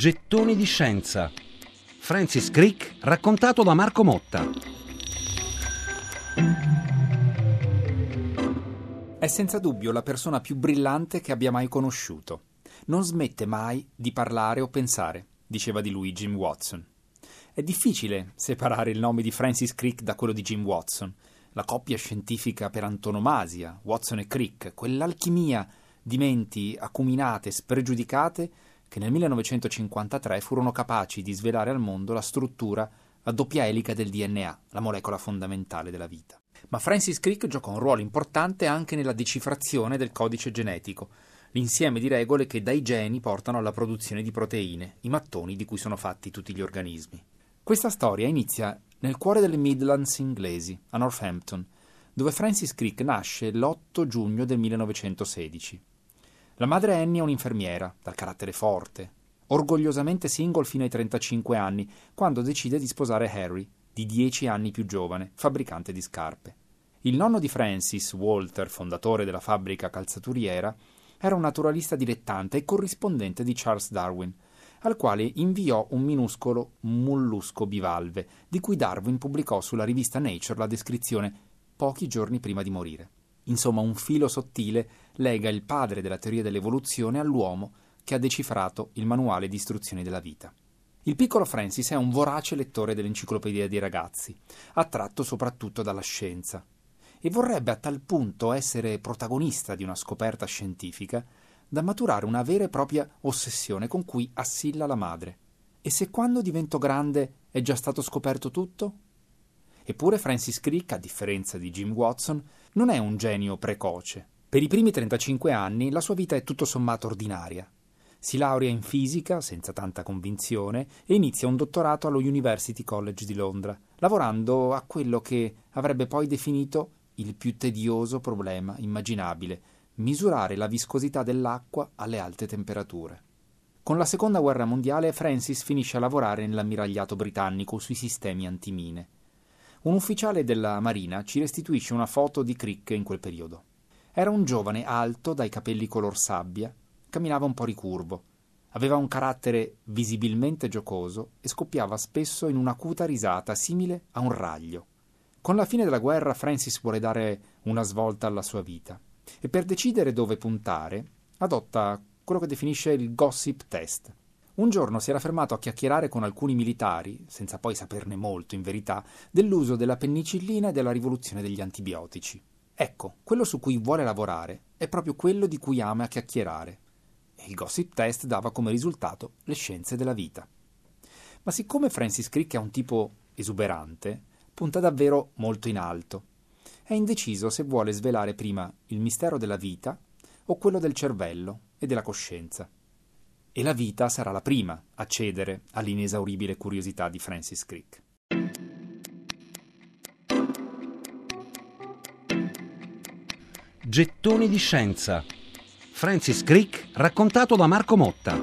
Gettoni di scienza. Francis Crick raccontato da Marco Motta. È senza dubbio la persona più brillante che abbia mai conosciuto. Non smette mai di parlare o pensare, diceva di lui Jim Watson. È difficile separare il nome di Francis Crick da quello di Jim Watson, la coppia scientifica per antonomasia, Watson e Crick, quell'alchimia di menti acuminate, spregiudicate, che nel 1953 furono capaci di svelare al mondo la struttura a doppia elica del DNA, la molecola fondamentale della vita. Ma Francis Crick giocò un ruolo importante anche nella decifrazione del codice genetico, l'insieme di regole che dai geni portano alla produzione di proteine, i mattoni di cui sono fatti tutti gli organismi. Questa storia inizia nel cuore delle Midlands inglesi, a Northampton, dove Francis Crick nasce l'8 giugno del 1916. La madre Annie è un'infermiera, dal carattere forte, orgogliosamente single fino ai 35 anni, quando decide di sposare Harry, di 10 anni più giovane, fabbricante di scarpe. Il nonno di Francis, Walter, fondatore della fabbrica calzaturiera, era un naturalista dilettante e corrispondente di Charles Darwin, al quale inviò un minuscolo mollusco bivalve, di cui Darwin pubblicò sulla rivista Nature la descrizione pochi giorni prima di morire. Insomma, un filo sottile lega il padre della teoria dell'evoluzione all'uomo che ha decifrato il manuale di istruzioni della vita. Il piccolo Francis è un vorace lettore dell'enciclopedia dei ragazzi, attratto soprattutto dalla scienza, e vorrebbe a tal punto essere protagonista di una scoperta scientifica da maturare una vera e propria ossessione con cui assilla la madre. E se quando divento grande è già stato scoperto tutto? Eppure Francis Crick, a differenza di Jim Watson, non è un genio precoce. Per i primi 35 anni la sua vita è tutto sommato ordinaria. Si laurea in fisica, senza tanta convinzione, e inizia un dottorato allo University College di Londra, lavorando a quello che avrebbe poi definito il più tedioso problema immaginabile, misurare la viscosità dell'acqua alle alte temperature. Con la seconda guerra mondiale Francis finisce a lavorare nell'ammiragliato britannico sui sistemi antimine. Un ufficiale della Marina ci restituisce una foto di Crick in quel periodo. Era un giovane alto, dai capelli color sabbia, camminava un po' ricurvo, aveva un carattere visibilmente giocoso e scoppiava spesso in un'acuta risata simile a un raglio. Con la fine della guerra Francis vuole dare una svolta alla sua vita e per decidere dove puntare adotta quello che definisce il gossip test, un giorno si era fermato a chiacchierare con alcuni militari, senza poi saperne molto in verità, dell'uso della penicillina e della rivoluzione degli antibiotici. Ecco, quello su cui vuole lavorare è proprio quello di cui ama chiacchierare. E il gossip test dava come risultato le scienze della vita. Ma siccome Francis Crick è un tipo esuberante, punta davvero molto in alto. È indeciso se vuole svelare prima il mistero della vita o quello del cervello e della coscienza e la vita sarà la prima a cedere all'inesauribile curiosità di Francis Crick. Gettoni di scienza. Francis Crick raccontato da Marco Motta.